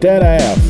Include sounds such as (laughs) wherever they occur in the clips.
Dead ass.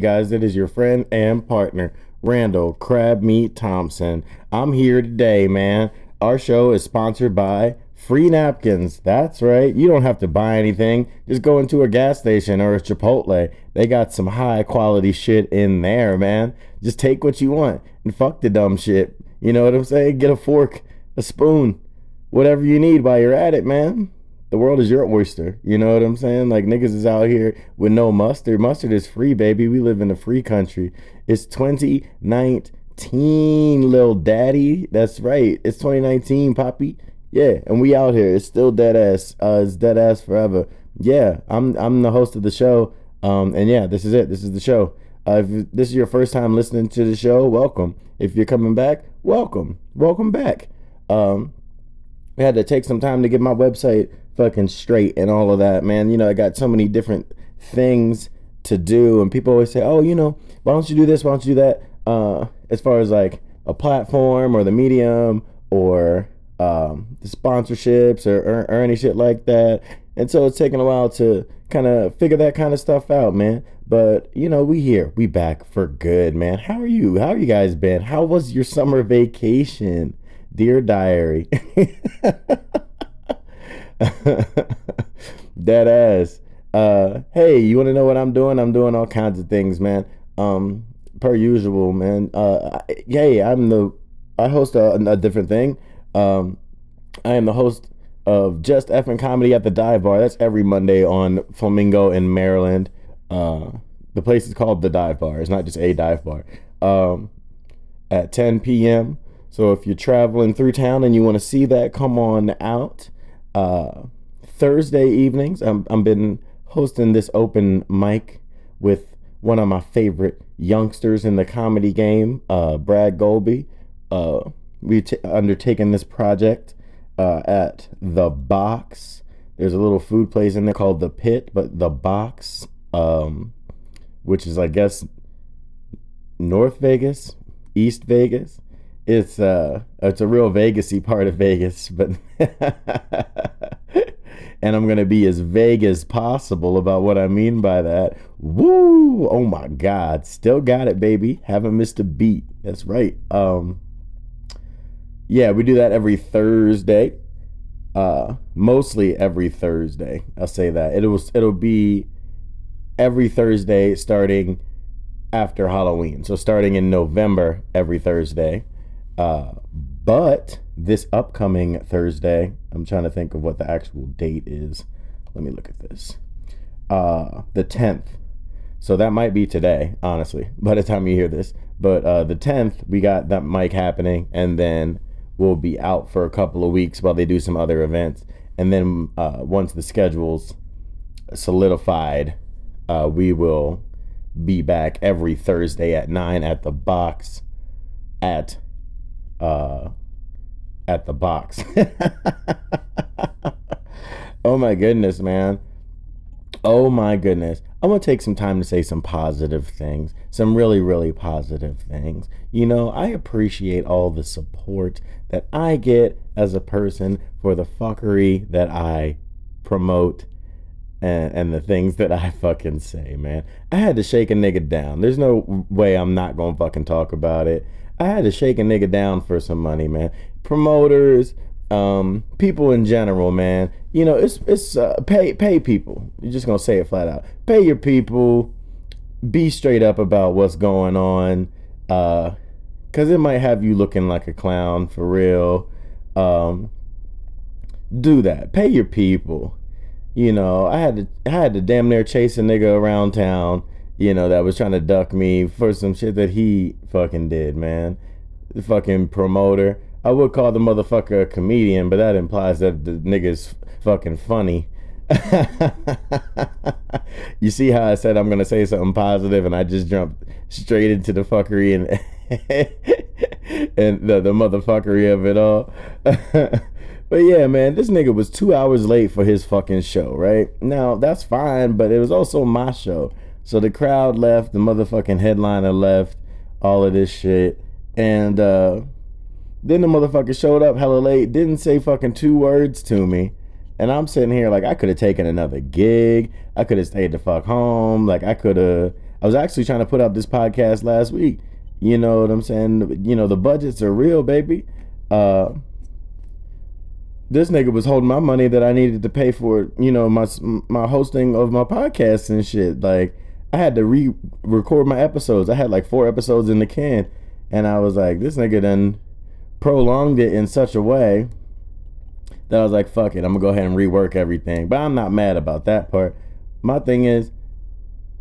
Guys. It is your friend and partner, Randall Crab Meat Thompson. I'm here today, man. Our show is sponsored by Free Napkins. That's right. You don't have to buy anything. Just go into a gas station or a Chipotle. They got some high quality shit in there, man. Just take what you want and fuck the dumb shit. You know what I'm saying? Get a fork, a spoon, whatever you need while you're at it, man the world is your oyster. You know what I'm saying? Like niggas is out here with no mustard. Mustard is free, baby. We live in a free country. It's 2019, little daddy. That's right. It's 2019, poppy. Yeah, and we out here. It's still dead ass. Uh, it's dead ass forever. Yeah, I'm I'm the host of the show. Um, and yeah, this is it. This is the show. Uh, if this is your first time listening to the show, welcome. If you're coming back, welcome. Welcome back. Um, I had to take some time to get my website fucking straight and all of that, man. You know, I got so many different things to do, and people always say, "Oh, you know, why don't you do this? Why don't you do that?" Uh, as far as like a platform or the medium or um, the sponsorships or, or, or any shit like that, and so it's taken a while to kind of figure that kind of stuff out, man. But you know, we here, we back for good, man. How are you? How you guys been? How was your summer vacation? Dear Diary. (laughs) (laughs) Dead ass. Uh, hey, you want to know what I'm doing? I'm doing all kinds of things, man. Um, per usual, man. Uh, I- hey, I'm the. I host a, a different thing. Um, I am the host of Just Effing Comedy at the Dive Bar. That's every Monday on Flamingo in Maryland. Uh, the place is called the Dive Bar. It's not just a dive bar. Um, at 10 p.m. So if you're traveling through town and you want to see that, come on out. Uh, Thursday evenings, I'm I'm been hosting this open mic with one of my favorite youngsters in the comedy game, uh, Brad Golby. Uh, we t- undertaken this project uh, at the Box. There's a little food place in there called the Pit, but the Box, um, which is I guess North Vegas, East Vegas. It's uh it's a real Vegasy part of Vegas, but (laughs) and I'm gonna be as vague as possible about what I mean by that. Woo! Oh my God, still got it, baby. Haven't missed a beat. That's right. Um, yeah, we do that every Thursday. Uh, mostly every Thursday. I'll say that it was it'll be every Thursday starting after Halloween. So starting in November every Thursday. Uh, but this upcoming Thursday, I'm trying to think of what the actual date is. Let me look at this. Uh, the 10th. So that might be today, honestly, (laughs) by the time you hear this. But uh, the 10th, we got that mic happening, and then we'll be out for a couple of weeks while they do some other events. And then uh, once the schedule's solidified, uh, we will be back every Thursday at 9 at the box at uh at the box. (laughs) oh my goodness, man. Oh my goodness. I'm going to take some time to say some positive things, some really, really positive things. You know, I appreciate all the support that I get as a person for the fuckery that I promote and, and the things that I fucking say, man. I had to shake a nigga down. There's no way I'm not going to fucking talk about it. I had to shake a nigga down for some money, man. Promoters, um, people in general, man. You know, it's it's uh, pay pay people. You're just gonna say it flat out. Pay your people. Be straight up about what's going on, uh, cause it might have you looking like a clown for real. Um, do that. Pay your people. you know, I had to I had to damn near chase a nigga around town, you know, that was trying to duck me for some shit that he fucking did, man. The fucking promoter. I would call the motherfucker a comedian, but that implies that the nigga's fucking funny. (laughs) you see how I said I'm gonna say something positive and I just jumped straight into the fuckery and (laughs) and the, the motherfuckery of it all. (laughs) but yeah, man, this nigga was two hours late for his fucking show, right? Now that's fine, but it was also my show. So the crowd left, the motherfucking headliner left, all of this shit. And uh then the motherfucker showed up hella late, didn't say fucking two words to me. And I'm sitting here like I could have taken another gig. I could have stayed the fuck home. Like I could have. I was actually trying to put out this podcast last week. You know what I'm saying? You know the budgets are real, baby. Uh, this nigga was holding my money that I needed to pay for. You know my my hosting of my podcast and shit. Like I had to re-record my episodes. I had like four episodes in the can, and I was like, this nigga then prolonged it in such a way that I was like, fuck it, I'm gonna go ahead and rework everything. But I'm not mad about that part. My thing is,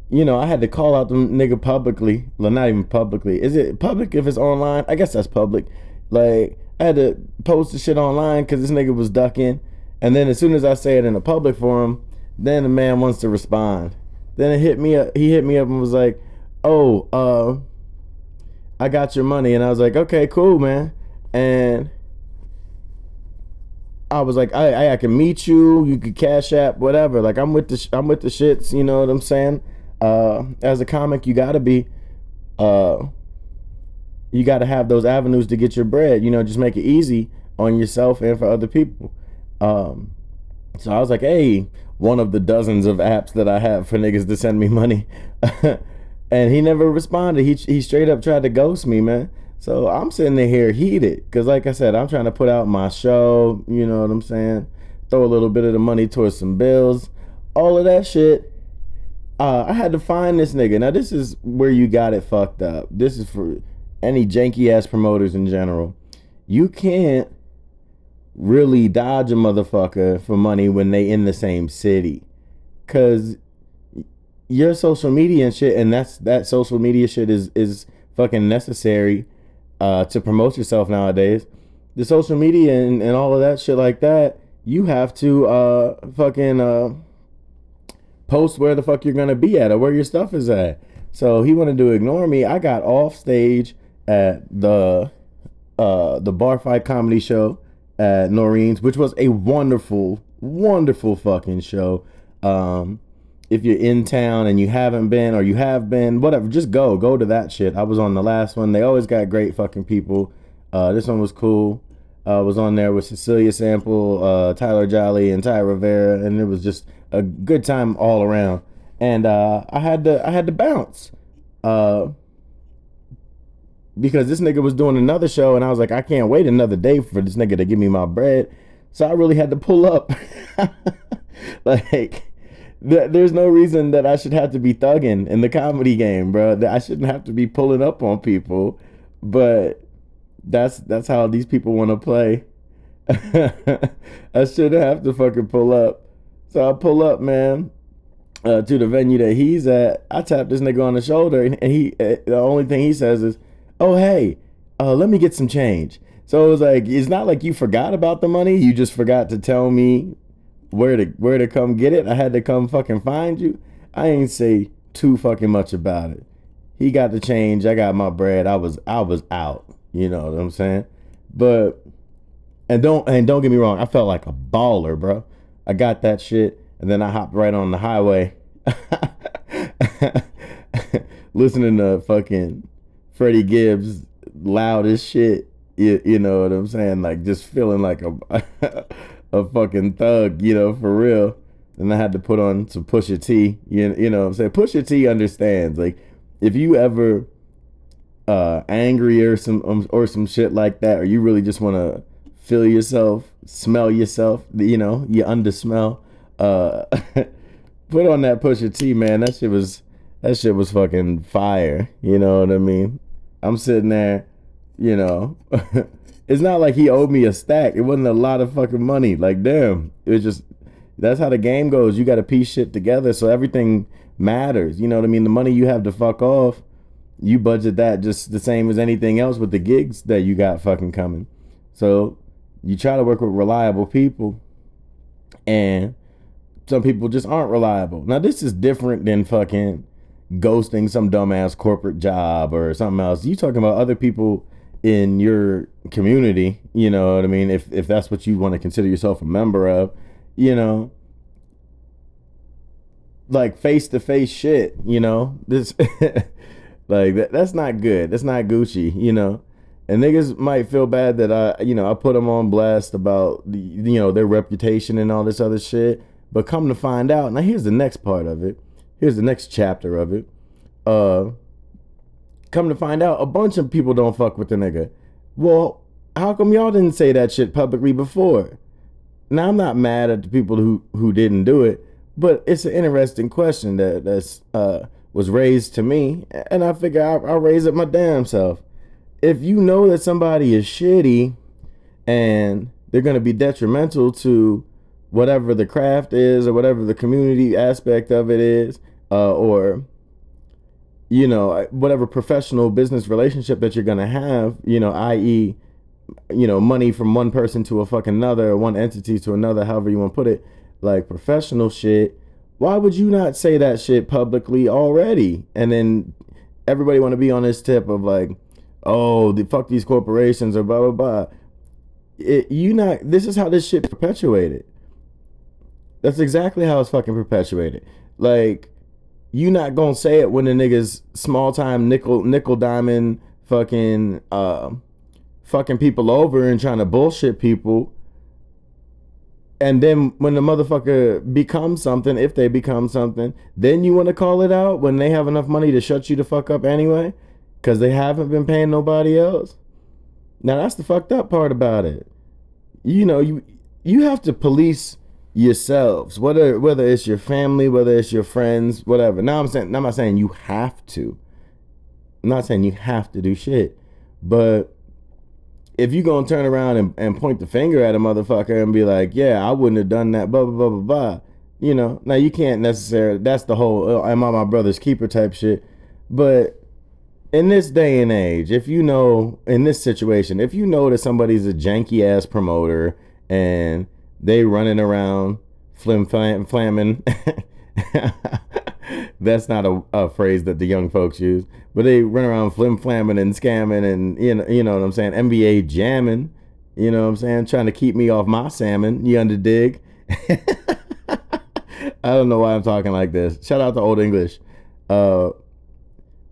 you know, I had to call out the nigga publicly. Well, not even publicly. Is it public if it's online? I guess that's public. Like, I had to post the shit online because this nigga was ducking. And then as soon as I say it in a public forum, then the man wants to respond. Then it hit me up. He hit me up and was like, "Oh, uh, I got your money," and I was like, "Okay, cool, man." And I was like, I, I can meet you. You could cash app, whatever. Like I'm with the I'm with the shits. You know what I'm saying? Uh, as a comic, you gotta be, uh, you gotta have those avenues to get your bread. You know, just make it easy on yourself and for other people. Um, so I was like, hey, one of the dozens of apps that I have for niggas to send me money, (laughs) and he never responded. He he straight up tried to ghost me, man. So I'm sitting here heated because, like I said, I'm trying to put out my show. You know what I'm saying? Throw a little bit of the money towards some bills, all of that shit. Uh, I had to find this nigga. Now this is where you got it fucked up. This is for any janky ass promoters in general. You can't really dodge a motherfucker for money when they in the same city, cause your social media and shit, and that's that social media shit is is fucking necessary uh, to promote yourself nowadays, the social media and, and all of that shit like that, you have to uh, fucking uh, post where the fuck you're gonna be at or where your stuff is at. So he wanted to ignore me. I got off stage at the uh, the bar fight comedy show at Noreen's, which was a wonderful, wonderful fucking show. Um, if you're in town and you haven't been or you have been, whatever, just go. Go to that shit. I was on the last one. They always got great fucking people. Uh, this one was cool. Uh, was on there with Cecilia Sample, uh, Tyler Jolly, and Ty Rivera, and it was just a good time all around. And uh, I had to I had to bounce uh, because this nigga was doing another show, and I was like, I can't wait another day for this nigga to give me my bread. So I really had to pull up, (laughs) like there's no reason that I should have to be thugging in the comedy game, bro. That I shouldn't have to be pulling up on people, but that's that's how these people want to play. (laughs) I shouldn't have to fucking pull up. So I pull up, man, uh, to the venue that he's at. I tap this nigga on the shoulder, and he uh, the only thing he says is, "Oh hey, uh, let me get some change." So it was like it's not like you forgot about the money. You just forgot to tell me where to where to come get it. I had to come fucking find you. I ain't say too fucking much about it. He got the change. I got my bread. I was I was out. You know what I'm saying? But and don't and don't get me wrong. I felt like a baller, bro. I got that shit, and then I hopped right on the highway, (laughs) listening to fucking Freddie Gibbs loud as shit. You, you know what I'm saying? Like just feeling like a (laughs) a fucking thug, you know, for real. And I had to put on some Pusha T. You, you know what I'm saying? Pusha T understands. Like, if you ever uh angry or some um, or some shit like that, or you really just want to feel yourself, smell yourself, you know, you under smell, uh (laughs) put on that Pusha T, man. That shit was that shit was fucking fire. You know what I mean? I'm sitting there, you know. (laughs) it's not like he owed me a stack. It wasn't a lot of fucking money. Like, damn. It was just, That's how the game goes. You got to piece shit together so everything matters. You know what I mean? The money you have to fuck off, you budget that just the same as anything else with the gigs that you got fucking coming. So you try to work with reliable people, and some people just aren't reliable. Now this is different than fucking ghosting some dumbass corporate job or something else. You talking about other people in your community, you know what I mean? If if that's what you want to consider yourself a member of, you know, like face to face shit, you know? This (laughs) like that, that's not good. That's not Gucci, you know. And niggas might feel bad that I, you know, I put them on blast about the, you know, their reputation and all this other shit. But come to find out, now here's the next part of it. Here's the next chapter of it. Uh, come to find out, a bunch of people don't fuck with the nigga. Well, how come y'all didn't say that shit publicly before? Now I'm not mad at the people who who didn't do it, but it's an interesting question that that's uh was raised to me, and I figure I'll, I'll raise it my damn self. If you know that somebody is shitty and they're gonna be detrimental to whatever the craft is or whatever the community aspect of it is, uh, or you know whatever professional business relationship that you're gonna have, you know, i.e., you know, money from one person to a fucking another, one entity to another, however you want to put it, like professional shit. Why would you not say that shit publicly already? And then everybody want to be on this tip of like, oh, the fuck these corporations or blah blah blah. It, you not. This is how this shit perpetuated. That's exactly how it's fucking perpetuated. Like, you not gonna say it when the niggas small time nickel nickel diamond fucking uh fucking people over and trying to bullshit people. And then when the motherfucker becomes something, if they become something, then you want to call it out when they have enough money to shut you the fuck up anyway, because they haven't been paying nobody else. Now that's the fucked up part about it. You know, you you have to police yourselves, whether whether it's your family, whether it's your friends, whatever. Now I'm saying I'm not saying you have to. I'm not saying you have to do shit. But if you're gonna turn around and, and point the finger at a motherfucker and be like, yeah, I wouldn't have done that, blah blah blah blah blah. You know, now you can't necessarily that's the whole oh, am I my brother's keeper type shit. But in this day and age, if you know in this situation, if you know that somebody's a janky ass promoter and they running around flim flam flamming. (laughs) That's not a, a, phrase that the young folks use, but they run around flim flamming and scamming and you know you know what I'm saying. NBA jamming, you know what I'm saying, trying to keep me off my salmon. You under dig? (laughs) I don't know why I'm talking like this. Shout out to Old English. Uh,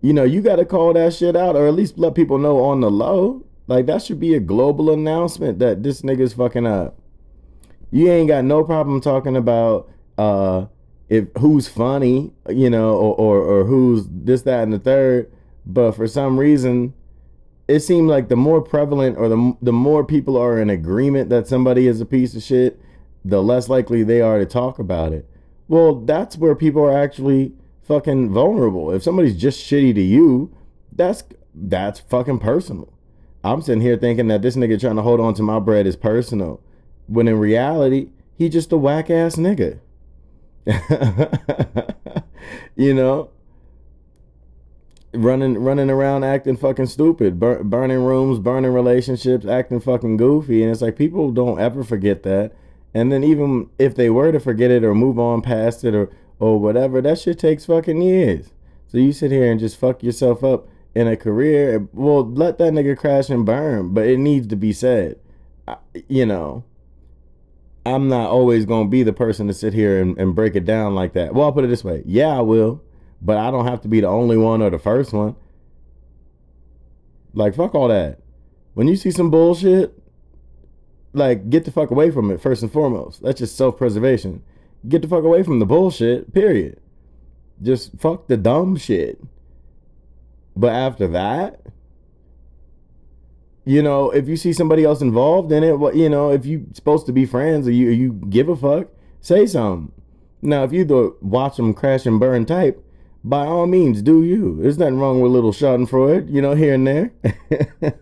you know, you got to call that shit out, or at least let people know on the low. Like that should be a global announcement that this nigga's fucking up. You ain't got no problem talking about uh if who's funny, you know, or, or, or who's this, that, and the third. But for some reason, it seemed like the more prevalent or the the more people are in agreement that somebody is a piece of shit, the less likely they are to talk about it. Well, that's where people are actually fucking vulnerable. If somebody's just shitty to you, that's that's fucking personal. I'm sitting here thinking that this nigga trying to hold on to my bread is personal. When in reality, he just a whack ass nigga. (laughs) you know, running running around acting fucking stupid, bur- burning rooms, burning relationships, acting fucking goofy, and it's like people don't ever forget that. And then even if they were to forget it or move on past it or or whatever, that shit takes fucking years. So you sit here and just fuck yourself up in a career. Well, let that nigga crash and burn, but it needs to be said. You know, I'm not always gonna be the person to sit here and, and break it down like that. Well, I'll put it this way: yeah, I will, but I don't have to be the only one or the first one. Like fuck all that. When you see some bullshit, like get the fuck away from it first and foremost. That's just self preservation. Get the fuck away from the bullshit. Period. Just fuck the dumb shit. But after that, you know, if you see somebody else involved in it, what you know, if you supposed to be friends or you you give a fuck, say something. Now, if you the watch them crash and burn type, by all means, do you. There's nothing wrong with a little Schadenfreude, you know, here and there. (laughs)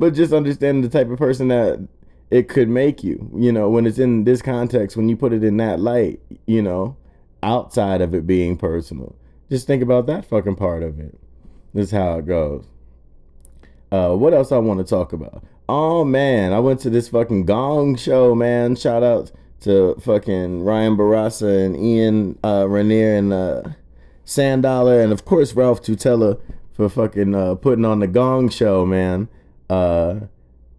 but just understanding the type of person that it could make you, you know, when it's in this context, when you put it in that light, you know, outside of it being personal. Just think about that fucking part of it. This is how it goes. Uh, what else I want to talk about? Oh man, I went to this fucking Gong show, man. Shout out to fucking Ryan Barassa and Ian uh, Ranier and uh, and of course Ralph Tutela for fucking uh, putting on the Gong show, man. Uh,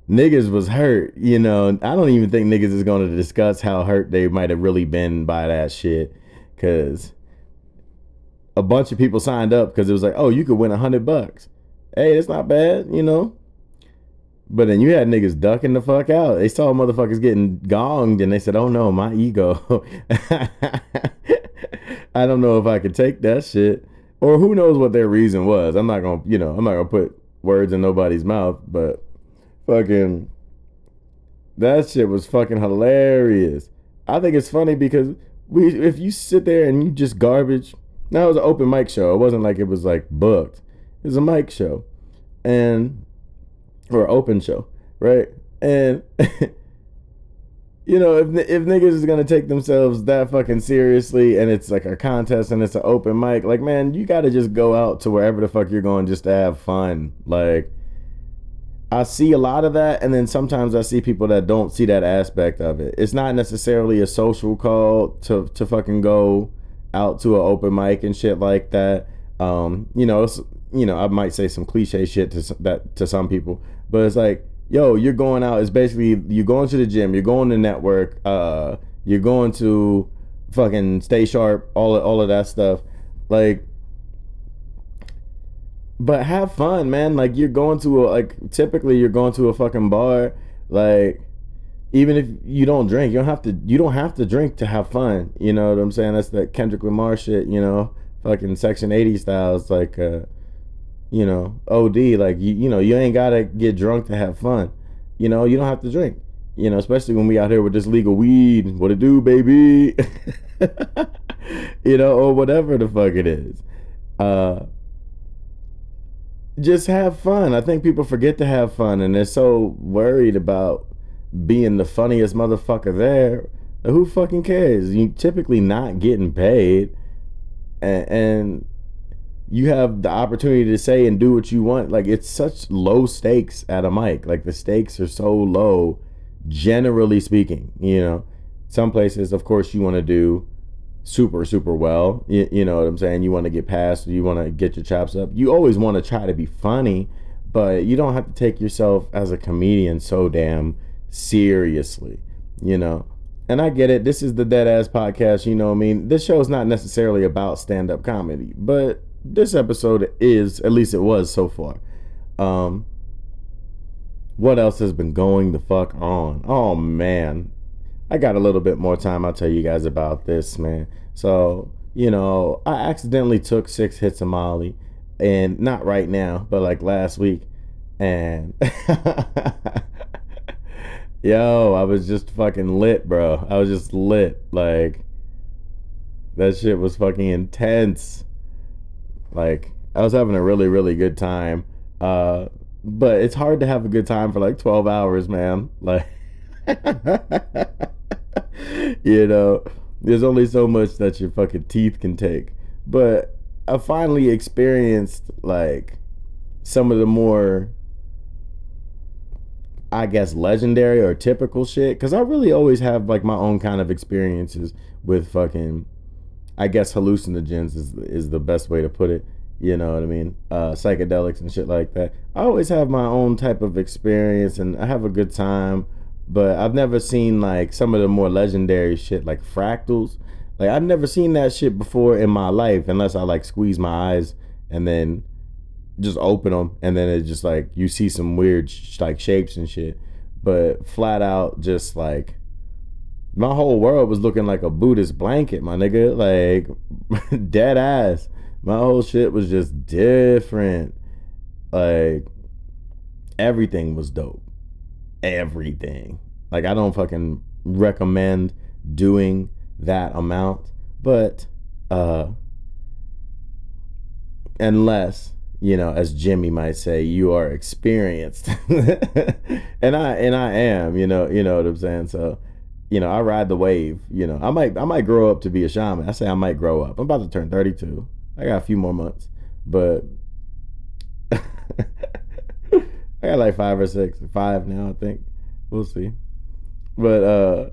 niggas was hurt, you know. I don't even think niggas is going to discuss how hurt they might have really been by that shit, cause a bunch of people signed up because it was like, oh, you could win a hundred bucks. Hey, it's not bad, you know. But then you had niggas ducking the fuck out. They saw motherfuckers getting gonged and they said, oh no, my ego. (laughs) I don't know if I could take that shit. Or who knows what their reason was. I'm not gonna, you know, I'm not gonna put words in nobody's mouth, but fucking that shit was fucking hilarious. I think it's funny because we if you sit there and you just garbage. Now it was an open mic show. It wasn't like it was like booked. It was a mic show. And or open show, right? And (laughs) you know, if if niggas is gonna take themselves that fucking seriously, and it's like a contest and it's an open mic, like man, you gotta just go out to wherever the fuck you're going just to have fun. Like, I see a lot of that, and then sometimes I see people that don't see that aspect of it. It's not necessarily a social call to to fucking go out to an open mic and shit like that. Um, you know, you know, I might say some cliche shit to that to some people, but it's like, yo, you're going out. It's basically you're going to the gym, you're going to network, uh, you're going to fucking stay sharp, all of, all of that stuff, like. But have fun, man. Like you're going to a like typically you're going to a fucking bar, like even if you don't drink, you don't have to you don't have to drink to have fun. You know what I'm saying? That's that Kendrick Lamar shit, you know, fucking section 80 styles like uh you know, OD. Like you, you know, you ain't gotta get drunk to have fun. You know, you don't have to drink. You know, especially when we out here with this legal weed. What it do, baby? (laughs) you know, or whatever the fuck it is. Uh just have fun. I think people forget to have fun and they're so worried about being the funniest motherfucker there. Who fucking cares? You typically not getting paid and, and you have the opportunity to say and do what you want. Like it's such low stakes at a mic. Like the stakes are so low, generally speaking. You know, some places, of course, you want to do super super well. You, you know what I'm saying? You want to get past. You want to get your chops up. You always want to try to be funny, but you don't have to take yourself as a comedian so damn seriously. You know. And I get it. This is the Dead Ass Podcast. You know, I mean, this show is not necessarily about stand up comedy, but this episode is, at least it was so far. Um, what else has been going the fuck on? Oh man, I got a little bit more time. I'll tell you guys about this, man. So you know, I accidentally took six hits of Molly, and not right now, but like last week, and (laughs) yo, I was just fucking lit, bro. I was just lit, like that shit was fucking intense. Like I was having a really really good time. Uh, but it's hard to have a good time for like 12 hours, man. (laughs) Like you know, there's only so much that your fucking teeth can take. But I finally experienced like some of the more I guess legendary or typical shit cuz I really always have like my own kind of experiences with fucking I guess hallucinogens is is the best way to put it. You know what I mean? Uh, psychedelics and shit like that. I always have my own type of experience and I have a good time, but I've never seen like some of the more legendary shit like fractals. Like I've never seen that shit before in my life unless I like squeeze my eyes and then just open them and then it just like you see some weird sh- like shapes and shit. But flat out just like my whole world was looking like a Buddhist blanket, my nigga. Like (laughs) dead ass. My whole shit was just different. Like everything was dope. Everything. Like I don't fucking recommend doing that amount, but uh unless you know, as Jimi might say, you are experienced. (laughs) and I and I am, you know, you know what I'm saying? So, you know, I ride the wave, you know. I might I might grow up to be a shaman. I say I might grow up. I'm about to turn 32. I got a few more months. But (laughs) I got like 5 or 6, 5 now, I think. We'll see. But uh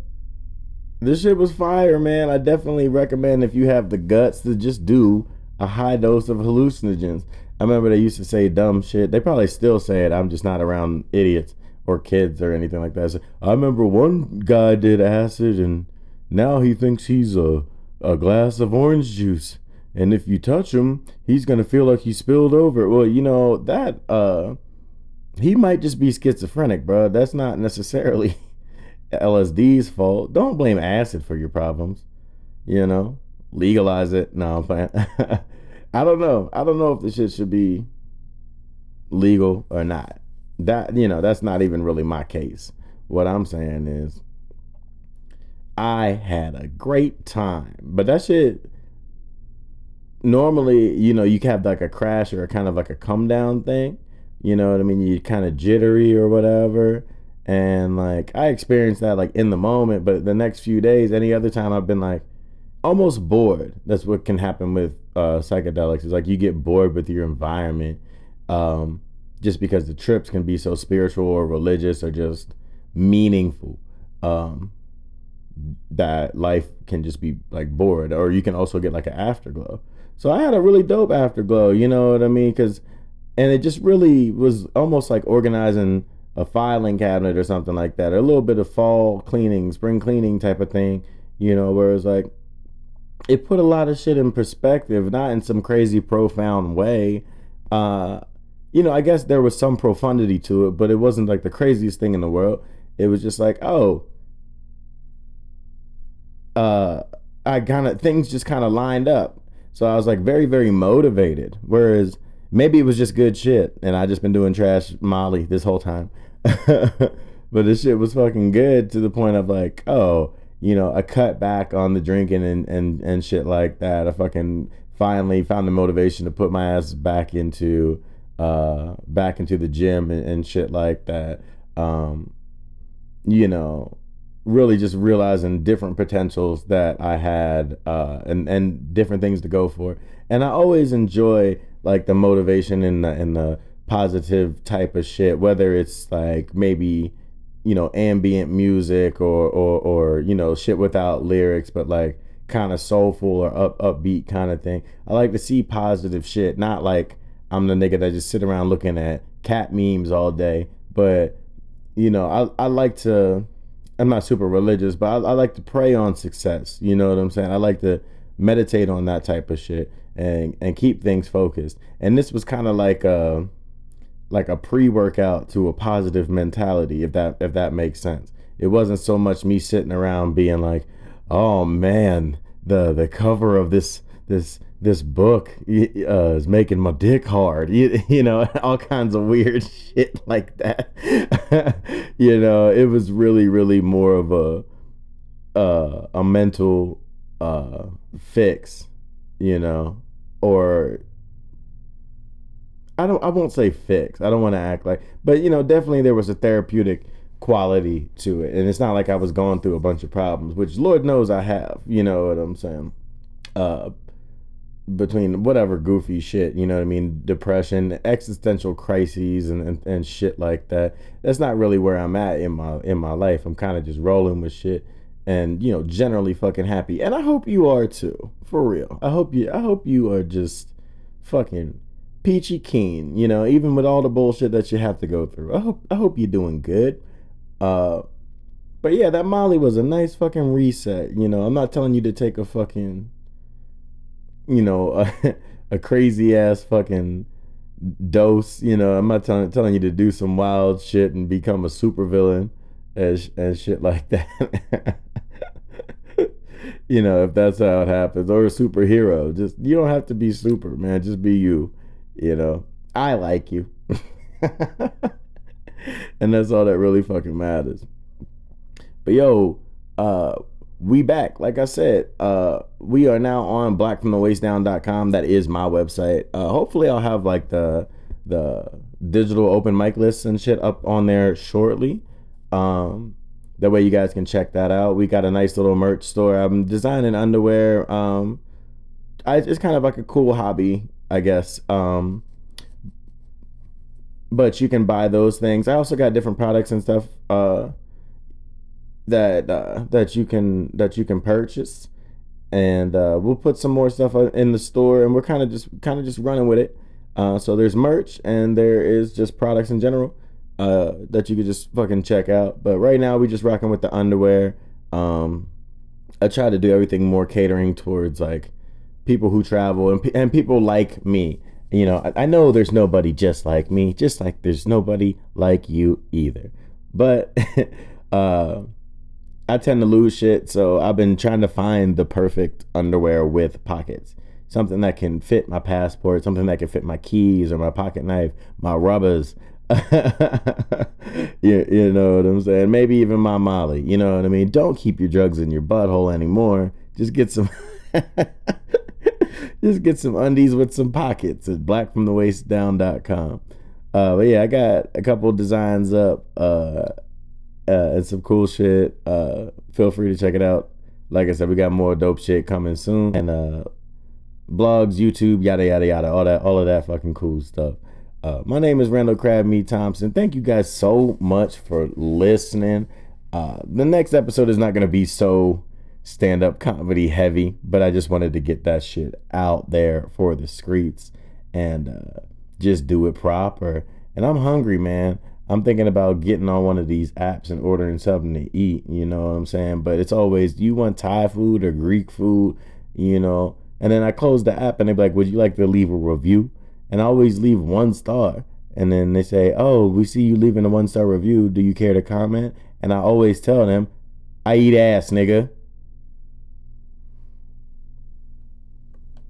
this shit was fire, man. I definitely recommend if you have the guts to just do a high dose of hallucinogens. I remember they used to say dumb shit. They probably still say it. I'm just not around idiots or kids or anything like that. I remember one guy did acid and now he thinks he's a a glass of orange juice. And if you touch him, he's gonna feel like he spilled over. Well, you know, that uh he might just be schizophrenic, bro. That's not necessarily (laughs) LSD's fault. Don't blame acid for your problems. You know, legalize it. No, I'm playing. (laughs) I don't know. I don't know if this shit should be legal or not. That you know, that's not even really my case. What I'm saying is I had a great time. But that shit normally, you know, you have like a crash or a kind of like a come down thing. You know what I mean? You kind of jittery or whatever. And like I experienced that like in the moment, but the next few days, any other time I've been like almost bored. That's what can happen with uh, psychedelics. Is like you get bored with your environment, um, just because the trips can be so spiritual or religious or just meaningful. Um, that life can just be like bored, or you can also get like an afterglow. So I had a really dope afterglow. You know what I mean? Because and it just really was almost like organizing a filing cabinet or something like that, or a little bit of fall cleaning, spring cleaning type of thing. You know, where like it put a lot of shit in perspective, not in some crazy profound way. Uh, you know, I guess there was some profundity to it, but it wasn't like the craziest thing in the world. It was just like, oh, uh, I kind of things just kind of lined up. So I was like very, very motivated. Whereas maybe it was just good shit, and I just been doing trash Molly this whole time. (laughs) but this shit was fucking good to the point of like, oh, you know, I cut back on the drinking and, and, and shit like that. I fucking finally found the motivation to put my ass back into uh back into the gym and, and shit like that. Um, you know, really just realizing different potentials that I had uh and, and different things to go for. And I always enjoy like the motivation and the and the positive type of shit, whether it's like maybe you know ambient music or or or you know shit without lyrics but like kind of soulful or up upbeat kind of thing i like to see positive shit not like i'm the nigga that just sit around looking at cat memes all day. But you know i, I like to i'm not super religious but I, I like to pray on success. You know what i'm saying? I like to meditate on that type of shit and and keep things focused. And this was kind of like a like a pre-workout to a positive mentality if that if that makes sense. It wasn't so much me sitting around being like oh man the the cover of this this this book uh, is making my dick hard (laughs) you, you know (laughs) all kinds of weird (laughs) shit like that you know it was really really more of a uh, a mental uh, fix you know or I don't I won't say fix. I don't want to act like but you know, definitely there was a therapeutic quality to it. And it's not like I was going through a bunch of problems, which Lord knows I have, you know what I'm saying? Uh between whatever goofy shit, you know what I mean, depression, existential crises and, and, and shit like that. That's not really where I'm at in my in my life. I'm kind of just rolling with shit and you know, generally fucking happy. And I hope you are too. For real. I hope you I hope you are just fucking peachy keen, you know, even with all the bullshit that you have to go through. I hope I hope you're doing good. Uh but yeah, that Molly was a nice fucking reset, you know. I'm not telling you to take a fucking you know, (laughs) a, a crazy ass fucking dose, you know. I'm not telling telling you to do some wild shit and become a supervillain and and shit (laughs) like that. (laughs) you know, if that's how it happens, or a superhero. Just you don't have to be super, man. Just be you. You know, I like you. and that's all that really fucking matters. But yo, uh, we back. Like I said, uh, we are now on blackfromthewaistdown.com. That is my website. Uh, hopefully, I'll have like the the digital open mic lists and shit up on there shortly. Um, that way you guys can check that out. We got a nice little merch store. I'm designing underwear. Um, I, it's kind of like a cool hobby, I guess. Um, but you can buy those things. I also got different products and stuff uh, that uh, that you can that you can purchase, and uh, we'll put some more stuff in the store, and we're kind of just kind of just running with it. Uh, so there's merch and there is just products in general uh, that you could just fucking check out. But right now we just rocking with the underwear. Um, I try to do everything more catering towards like people who travel and, and people like me. You know, I, I know there's nobody just like me, just like there's nobody like you either. But (laughs) uh, I tend to lose shit, so I've been trying to find the perfect underwear with pockets. Something that can fit my passport, something that can fit my keys or my pocket knife, my rubbers. (laughs) you, you know what I'm saying? Maybe even my Molly. You know what I mean? Don't keep your drugs in your butthole anymore. Just get some. (laughs) just get some undies with some pockets at blackfromthewaistdown.com. Uh, but yeah, I got a couple designs up uh, uh, and some cool shit. Uh, feel free to check it out. Like I said, we got more dope shit coming soon, and uh, blogs, YouTube, yada yada yada, all that, all of that fucking cool stuff. Uh, my name is Randall Crab Meat Thompson. Thank you guys so much for listening. Uh, the next episode is not going to be so stand up comedy heavy, but I just wanted to get that shit out there for the streets and uh, just do it proper. And I'm hungry, man. I'm thinking about getting on one of these apps and ordering something to eat, you know what I'm saying? But it's always, do you want Thai food or Greek food, you know? And then I close the app and they're like, would you like to leave a review? And I always leave one star. And then they say, oh, we see you leaving a one star review. Do you care to comment? And I always tell them, I eat ass, nigga.